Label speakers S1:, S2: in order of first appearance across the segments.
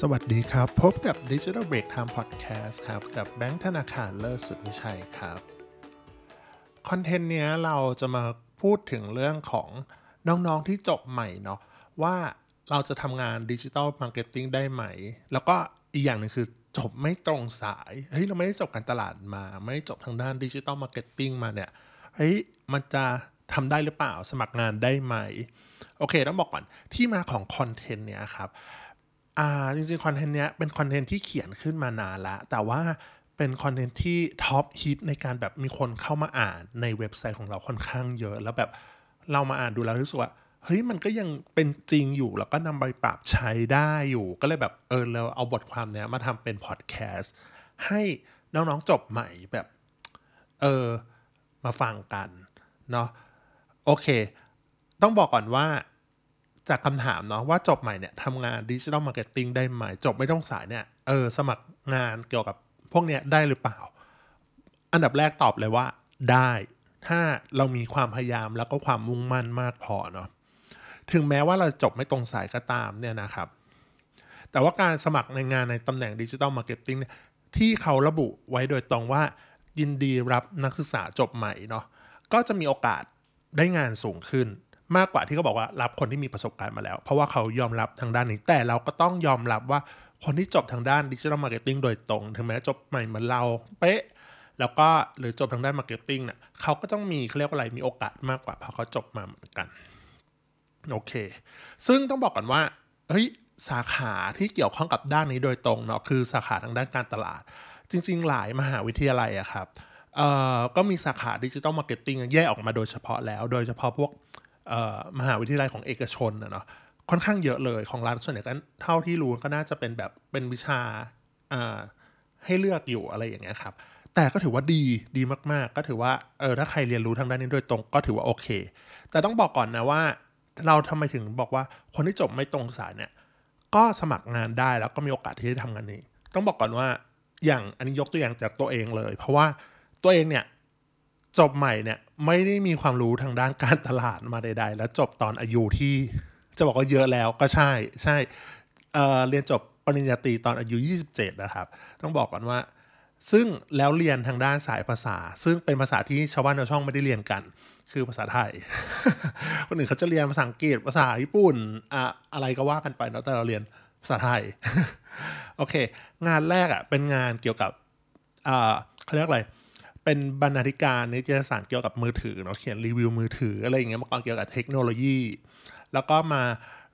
S1: สวัสดีครับ พบกับ Digital Break Time Podcast ครับ กับแบงค์ธนาคารเลิศสุดวิชัยครับ content เนี้ยเราจะมาพูดถึงเรื่องของน้องๆที่จบใหม่เนาะว่าเราจะทำงานดิจิ t a ลมาร์เก็ตติ้งได้ไหม แล้วก็อีกอย่างหนึ่งคือจบไม่ตรงสาย เฮ้ย เราไม่ได้จบการตลาดมา ไม่ได้จบทางด้านดิจิ t a ลมาร์เก็ตติ้งมาเนี่ย เฮ้ย มันจะทำได้หรือเปล่า สมัครงานได้ไหม โอเค ต้องบอกก่อน ที่มาของ content เนี้ยครับ อ่าจริงๆ content เนี้ยเป็น content ที่เขียนขึ้นมานานละ แต่ว่าเป็น content ที่ top hit ในการแบบมีคนเข้ามาอ่านในเว็บไซต์ของเราค่อนข้างเยอะ แล้วแบบเรามาอ่านดูแล้วรู้สึกว่าเฮ้ยมันก็ยังเป็นจริงอยู่ แล้วก็นำไปปรับใช้ได้อยู่ ก็เลยแบบเออเราเอาบทความเนี้ยมาทำเป็นพอดแคสต์ให้น้องๆจบใหม่แบบเออมาฟังกันเนาะโอเค ต้องบอกก่อนว่า จากคำถามเนาะว่าจบใหม่เนี่ยทำงาน digital marketing ได้ไหม จบไม่ตรงสายเนี่ยเออสมัครงานเกี่ยวกับพวกเนี้ยได้หรือเปล่า อันดับแรกตอบเลยว่าได้ ถ้าเรามีความพยายามแล้วก็ความมุ่งมั่นมากพอเนาะถึงแม้ว่าเราจบไม่ตรงสายก็ตามเนี่ยนะครับ แต่ว่าการสมัครในงานในตำแหน่ง digital marketingที่เขาระบุไว้โดยตรงว่ายินดีรับนักศึกษาจบใหม่เนาะก็จะมีโอกาสได้งานสูงขึ้น มากกว่าที่เขาบอกว่ารับคนที่มีประสบการณ์มาแล้ว เพราะว่าเขายอมรับทางด้านนี้ แต่เราก็ต้องยอมรับว่าคนที่จบทางด้าน digital marketing โดยตรง ถึงแม้จบใหม่เหมือนเราเป๊ะแล้วก็หรือจบทางด้าน marketing เนี่ยเขาก็ต้องมีเขาเรียกว่าอะไรมีโอกาสมากกว่าเพราะเขาจบมาเหมือนกันโอเค ซึ่งต้องบอกก่อนว่าเฮ้ยสาขาที่เกี่ยวข้องกับด้านนี้โดยตรงเนาะคือสาขาทางด้านการตลาด จริง ๆ หลายมหาวิทยาลัยอะครับเอ่อก็มีสาขาดิจิ t a ลมาร์เก็ตติ้งแยกออกมาโดยเฉพาะแล้ว โดยเฉพาะพวก มหาวิทยาลัยของเอกชนนะเนาะค่อนข้างเยอะเลยของรัฐส่วนใหญ่ก็เท่าที่รู้ก็น่าจะเป็นแบบเป็นวิชาให้เลือกอยู่อะไรอย่างเงี้ยครับแต่ก็ถือว่าดีดีมากๆ ก็ถือว่าเออถ้าใครเรียนรู้ทางด้านนี้โดยตรงก็ถือว่าโอเค แต่ต้องบอกก่อนนะว่า เราทำไมถึงบอกว่าคนที่จบไม่ตรงสายเนี่ยก็สมัครงานได้แล้วก็มีโอกาสที่จะทำงานนี้ ต้องบอกก่อนว่าอย่างอันนี้ยกตัวอย่างจากตัวเองเลย เพราะว่าตัวเองเนี่ยจบใหม่เนี่ย ไม่ได้มีความรู้ทางด้านการตลาดมาใด ๆ แล้วจบตอนอายุที่จะบอกว่าเยอะแล้วก็ใช่ใช่เเรียนจบปริญญาตรีตอนอายุ 27 นะครับ ต้องบอกก่อนว่า ซึ่งแล้วเรียนทางด้านสายภาษา ซึ่งเป็นภาษาที่ชาวบ้านชาวช่องไม่ได้เรียนกัน คือภาษาไทย คนอื่นเขาจะเรียนภาษาอังกฤษภาษาญี่ปุ่นอะอะไรก็ว่ากันไปเนาะแต่เราเรียนภาษาไทย โอเค งานแรกอะ่ะเป็นงานเกี่ยวกับเขาเรียกอะไร เป็นบรรณาธิการนิตยสารเกี่ยวกับมือถือเนาะเขียนรีวิวมือถืออะไรอย่างเงี้ยมาก่อนเกี่ยวกับเทคโนโลยี แล้วก็มา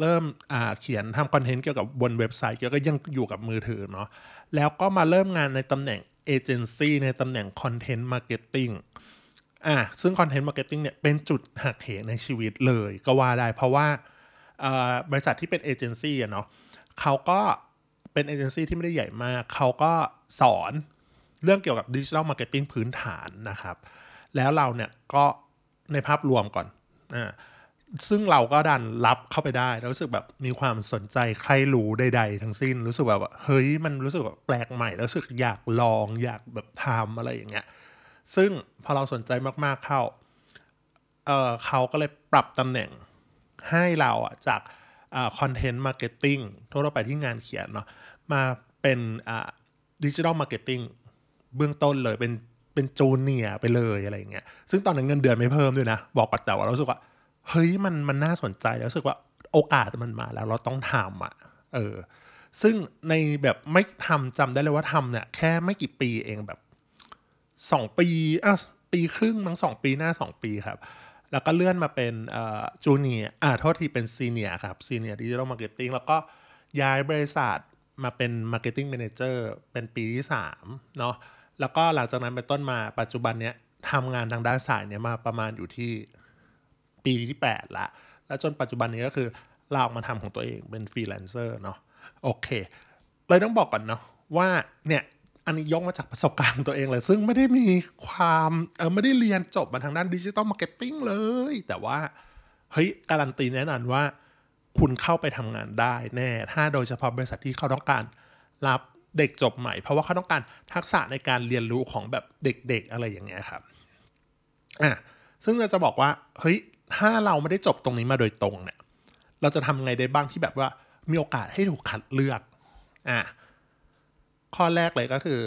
S1: เริ่มอ่าเขียนทำคอนเทนต์เกี่ยวกับบนเว็บไซต์เกี่ยวกับยังอยู่กับมือถือเนาะแล้วก็มาเริ่มงานในตำแหน่งเอเจนซี่ในตำแหน่ง content marketing อ่าซึ่ง content marketing เนี่ยเป็นจุดหักเหในชีวิตเลยก็ว่าได้ เพราะว่าอ่าบริษัทที่เป็นเอเจนซี่อะเนาะเขาก็เป็นเอเจนซี่ที่ไม่ได้ใหญ่มาก เขาก็สอน เรื่องเกี่ยวกับ digital marketing พื้นฐานนะครับ แล้วเราเนี่ยก็ในภาพรวมก่อนอ่าซึ่งเราก็ดันรับเข้าไปได้แล้วรู้สึกแบบมีความสนใจใคร่รู้ใด ๆ ทั้งสิ้นรู้สึกแบบว่าเฮ้ยมันรู้สึกแบบแปลกใหม่แล้วรู้สึกอยากลองอยากแบบทำอะไรอย่างเงี้ยซึ่งพอเราสนใจมากๆเข้าเออเขาก็เลยปรับตำแหน่งให้เราอะจาก content marketing ทั่วไปที่งานเขียนเนาะมาเป็น digital marketing เบื้องต้นเลยเป็นเป็น junior ไปเลยอะไรเงี้ย ซึ่งตอนนั้นเงินเดือนไม่เพิ่มด้วยนะ บอกปัดแต่ว่าเรารู้สึกว่า เฮ้ยมันมันน่าสนใจแล้วรู้สึกว่าโอกาสมันมาแล้วเราต้องทำอะ เออ ซึ่งในแบบไม่ทำจำได้เลยว่าทำเนี่ยแค่ไม่กี่ปีเองแบบสองปีอ้าวปีครึ่งมั้งสองปีหน้าสองปีครับ แล้วก็เลื่อนมาเป็นจูเนียอ่าโทษทีเป็น senior ครับ senior digital marketing แล้วก็ย้ายบริษัทมาเป็น marketing manager เป็นปีที่สามเนาะ แล้วก็หลังจากนั้นเป็นต้นมาปัจจุบันเนี้ยทำงานทางด้านสายเนี้ยมาประมาณอยู่ที่ปีที่ 8 ละ แล้วจนปัจจุบันนี้ก็คือเราออกมาทำของตัวเองเป็นฟรีแลนเซอร์เนาะโอเค เลยต้องบอกก่อนเนาะว่าเนี่ยอันนี้ยกมาจากประสบการณ์ตัวเองเลย ซึ่งไม่ได้มีความเออไม่ได้เรียนจบมาทางด้านดิจิ t a ลมาร์เก็ตติ้งเลย แต่ว่า เฮ้ย การันตีแน่นอนว่า คุณเข้าไปทำงานได้แน่ ถ้าโดยเฉพาะบริษัทที่เขาต้องการรับ เด็กจบใหม่ เพราะว่าเขาต้องการทักษะในการเรียนรู้ของแบบเด็กๆอะไรอย่างเงี้ยครับอะซึ่งเราจะบอกว่าเฮ้ยถ้าเราไม่ได้จบตรงนี้มาโดยตรงเนี่ย เราจะทำไงได้บ้างที่แบบว่ามีโอกาสให้ถูกคัดเลือกอะข้อแรกเลยก็คือ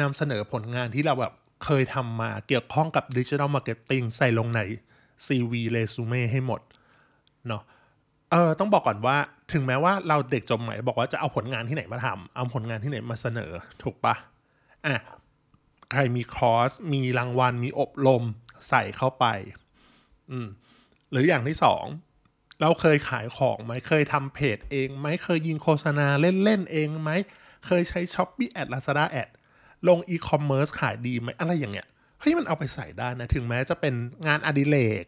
S1: นำเสนอผลงานที่เราแบบเคยทำมาเกี่ยวข้องกับดิจิทัลมาร์เก็ตติ้งใส่ลงใน CV เรซูเม่ให้หมดเนาะ เออต้องบอกก่อนว่าถึงแม้ว่าเราเด็กจบใหม่บอกว่าจะเอาผลงานที่ไหนมาทำเอาผลงานที่ไหนมาเสนอถูกปะอะใครมีคอร์ส มีรางวัล มีอบรมใส่เข้าไป อืม หรืออย่างที่สอง เราเคยขายของไหมเคยทำเพจเองไหมเคยยิงโฆษณาเล่นๆเองไหม เคยใช้ s h อ p e e แอด Lazada แอดลงอีคอมเมิร์ซขายดีไหมอะไรอย่างเงี้ย เฮ้ยมันเอาไปใส่ได้นะ ถึงแม้จะเป็นงานอดิเรก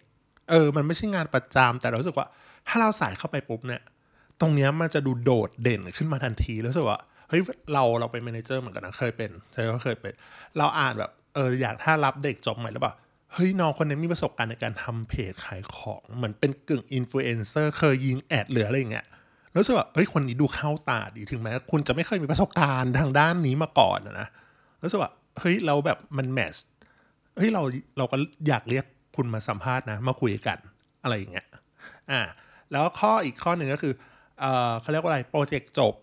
S1: เออ มันไม่ใช่งานประจำแต่เรารู้สึกว่า ถ้าเราใส่เข้าไปปุ๊บเนี่ยตรงเนี้ยมันจะดูโดดเด่นขึ้นมาทันทีแล้วรู้สึกว่าเฮ้ยเราเราเป็น manager เหมือนกันนะเคยเป็นใช่ก็เคยเป็น เราอ่านแบบเอออยากถ้ารับเด็กจบใหม่แล้วแบบเฮ้ยน้องคนนี้มีประสบการณ์ในการทำเพจขายของเหมือนเป็นกึ่งอินฟลูเอนเซอร์เคยยิง ad หรืออะไรอย่างเงี้ยรู้สึกว่าเฮ้ยคนนี้ดูเข้าตาดีถึงแม้คุณจะไม่เคยมีประสบการณ์ทางด้านนี้มาก่อนนะรู้สึกว่าเฮ้ยเราแบบมัน match เฮ้ยเราเราก็อยากเรียกคุณมาสัมภาษณ์นะ มาคุยกันอะไรอย่างเงี้ยอ่า แล้วข้ออีกข้อหนึ่งก็คือเออเขาเรียกว่าอะไร project จบ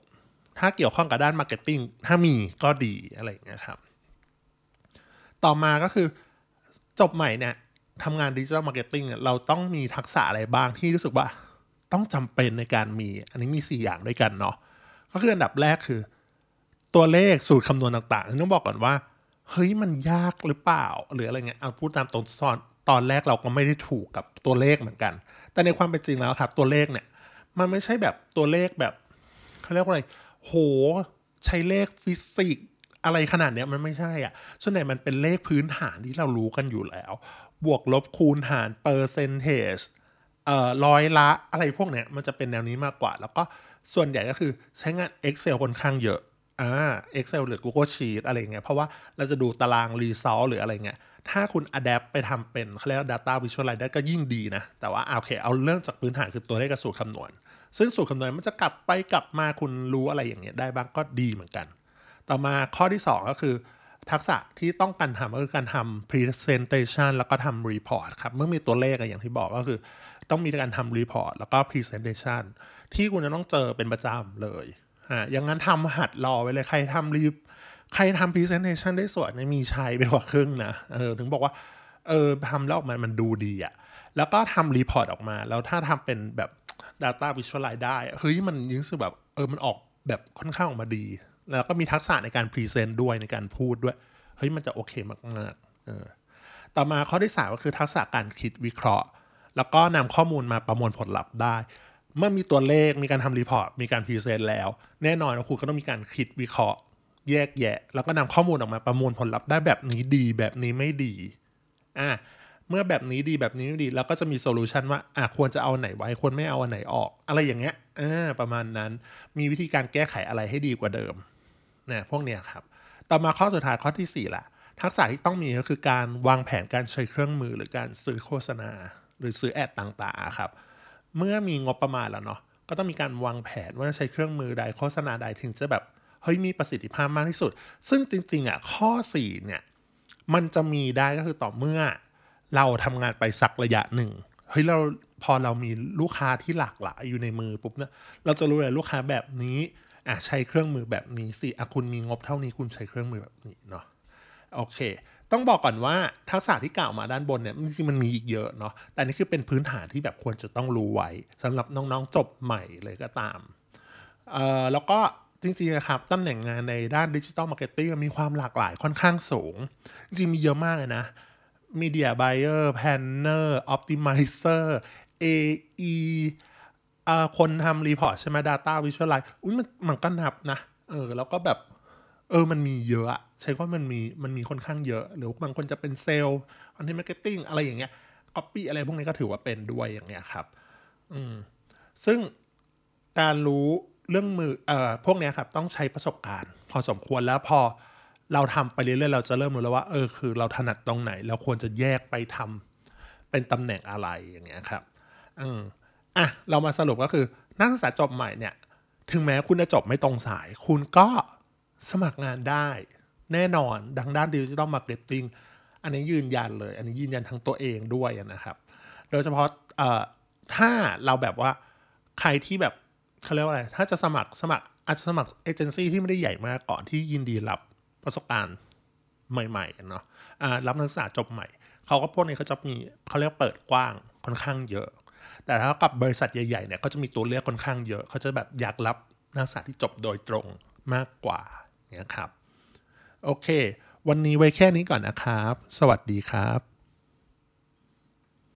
S1: ถ้าเกี่ยวข้องกับด้าน marketing ถ้ามีก็ดีอะไรอย่างเงี้ยครับ ต่อมาก็คือจบใหม่เนี่ยทำงาน digital marketing เราต้องมีทักษะอะไรบ้างที่รู้สึกว่าต้องจำเป็นในการมี อันนี้มี 4 อย่างด้วยกันเนาะก็คืออันดับแรกคือ ตัวเลขสูตรคำนวณต่างๆ ต้องบอกก่อนว่า เฮ้ยมันยากหรือเปล่า หรืออะไรเงี้ยเอาพูดตามตรงตอนตอนแรกเราก็ไม่ได้ถูกกับตัวเลขเหมือนกัน แต่ในความเป็นจริงแล้วครับตัวเลขเนี่ย มันไม่ใช่แบบตัวเลขแบบเขาเรียกว่าอะไรโหใช้เลขฟิสิกส์อะไรขนาดเนี้ยมันไม่ใช่อะ ส่วนใหญ่มันเป็นเลขพื้นฐานที่เรารู้กันอยู่แล้ว บวกลบคูณหารเปอร์เซนเทจเอ่อร้อยละอะไรพวกเนี้ยมันจะเป็นแนวนี้มากกว่า แล้วก็ส่วนใหญ่ก็คือใช้งาน Excel ค่อนข้างเยอะ อ่า Excel หรือ Google Sheet อะไรเงี้ยเพราะว่าเราจะดูตาราง Result หรืออะไรเงี้ยถ้าคุณ adapt ไปทำเป็นเขาเรียกว่า data visualize ได้ก็ยิ่งดีนะ แต่ว่าโอเค เอาเรื่องจากพื้นฐานคือตัวเลขกับสูตรคำนวณ ซึ่งสูตรคำนวณมันจะกลับไปกลับมาคุณรู้อะไรอย่างเงี้ยได้บ้างก็ดีเหมือนกัน ต่อมาข้อที่ 2 ก็คือ ทักษะที่ต้องการทำก็คือการทำ presentation แล้วก็ทำ report ครับ เมื่อมีตัวเลขอย่างที่บอกก็คือ ต้องมีการทำ report แล้วก็ presentation ที่คุณจะต้องเจอเป็นประจำเลย อ่าอย่างนั้นทำหัดรอไว้เลยใครทำรีใครทำ presentation ได้สวยเนี่ยมีชัยไปกว่าครึ่งนะเออถึงบอกว่าเออทำแล้วออกมามันดูดีอะแล้วก็ทำ report ออกมา แล้วถ้าทำเป็นแบบ Data Visualize ได้เฮ้ยมันยิ่งรู้สึกแบบเออมันออกแบบค่อนข้างออกมาดี แล้วก็มีทักษะในการ present ด้วยในการพูดด้วย เฮ้ยมันจะโอเคมากๆเออต่อมาข้อที่สามก็คือทักษะการคิดวิเคราะห์ แล้วก็นำข้อมูลมาประมวลผลลัพธ์ได้ เมื่อมีตัวเลขมีการทำ report มีการ present แล้ว แน่นอนคุณก็ต้องมีการคิดวิเคราะห์ แยกแยะ แล้วก็นำข้อมูลออกมาประมวลผลลัพธ์ได้แบบนี้ดีแบบนี้ไม่ดีอะเมื่อแบบนี้ดีแบบนี้ไม่ดีเราก็จะมี solution ว่าอะควรจะเอาไหนไว้ควรไม่เอาอันไหนออก อะไรอย่างเงี้ยอ่าประมาณนั้นมีวิธีการแก้ไขอะไรให้ดีกว่าเดิมนะพวกเนี้ยครับ ต่อมาข้อสุดท้ายข้อที่4ละทักษะที่ต้องมีก็คือการวางแผนการใช้เครื่องมือหรือการซื้อโฆษณา หรือซื้อแอดต่างๆครับ เมื่อมีงบประมาณแล้วเนาะก็ต้องมีการวางแผนว่าจะใช้เครื่องมือใดโฆษณาใดถึงจะแบบเฮ้ยมีประสิทธิภาพมากที่สุด ซึ่งจริงๆอะข้อ 4 เนี่ย มันจะมีได้ก็คือต่อเมื่อเราทำงานไปสักระยะหนึ่งเฮ้ยเราพอเรามีลูกค้าที่หลากหลายอยู่ในมือปุ๊บเนี่ยเราจะรู้เลยลูกค้าแบบนี้อะใช้เครื่องมือแบบนี้สิอะคุณมีงบเท่านี้คุณใช้เครื่องมือแบบนี้เนาะโอเค ต้องบอกก่อนว่าทักษะที่กล่าวมาด้านบนเนี่ยจริงๆมันมีอีกเยอะเนาะแต่นี่คือเป็นพื้นฐานที่แบบควรจะต้องรู้ไว้สำหรับน้องๆจบใหม่เลยก็ตามเอ่อแล้วก็จริงๆนะครับตำแหน่งงานในด้าน digital marketing มีความหลากหลายค่อนข้างสูง จริงมีเยอะมากเลยนะ Media Buyer Planner Optimizer AE อ่าคนทำ report ใช่ไหม Data Visualize อุ้ยมันมันก็นับนะ เออ แล้วก็แบบ เออ มันมีเยอะ ใช้ว่ามันมีมันมีค่อนข้างเยอะ หรือบางคนจะเป็น sales content marketing อะไรอย่างเงี้ยก๊อปปี้อะไรพวกนี้ก็ถือว่าเป็นด้วยอย่างเงี้ยครับ อืมซึ่งการรู้เครื่องมือเอ่อพวกนี้ครับต้องใช้ประสบการณ์ พอสมควรแล้วพอเราทำไปเรื่อยๆเราจะเริ่มรู้แล้วว่าเออคือเราถนัดตรงไหน เราควรจะแยกไปทำเป็นตำแหน่งอะไรอย่างเงี้ยครับอืมอะเรามาสรุปก็คือนักศึกษาจบใหม่เนี่ย ถึงแม้คุณจะจบไม่ตรงสาย คุณก็สมัครงานได้ แน่นอนดังด้าน digital marketing อันนี้ยืนยันเลย อันนี้ยืนยันทั้งตัวเองด้วยนะครับ โดยเฉพาะถ้าเราแบบว่าใครที่แบบเขาเรียกว่าอะไร ถ้าจะสมัครสมัครอาจจะสมัครเอเจนซี่ที่ไม่ได้ใหญ่มากก่อนที่ยินดีรับประสบการณ์ใหม่ๆเนาะอ่ารับนักศึกษาจบใหม่ เขาก็พวกนี้เขาจะมีเขาเรียกเปิดกว้างค่อนข้างเยอะ แต่ถ้ากับบริษัทใหญ่ๆเนี่ยก็จะมีตัวเลือกค่อนข้างเยอะ เขาจะแบบอยากรับนักศึกษาที่จบโดยตรงมากกว่าเนี่ยครับ โอเค วันนี้ไว้แค่นี้ก่อนนะครับ สวัสดีครับ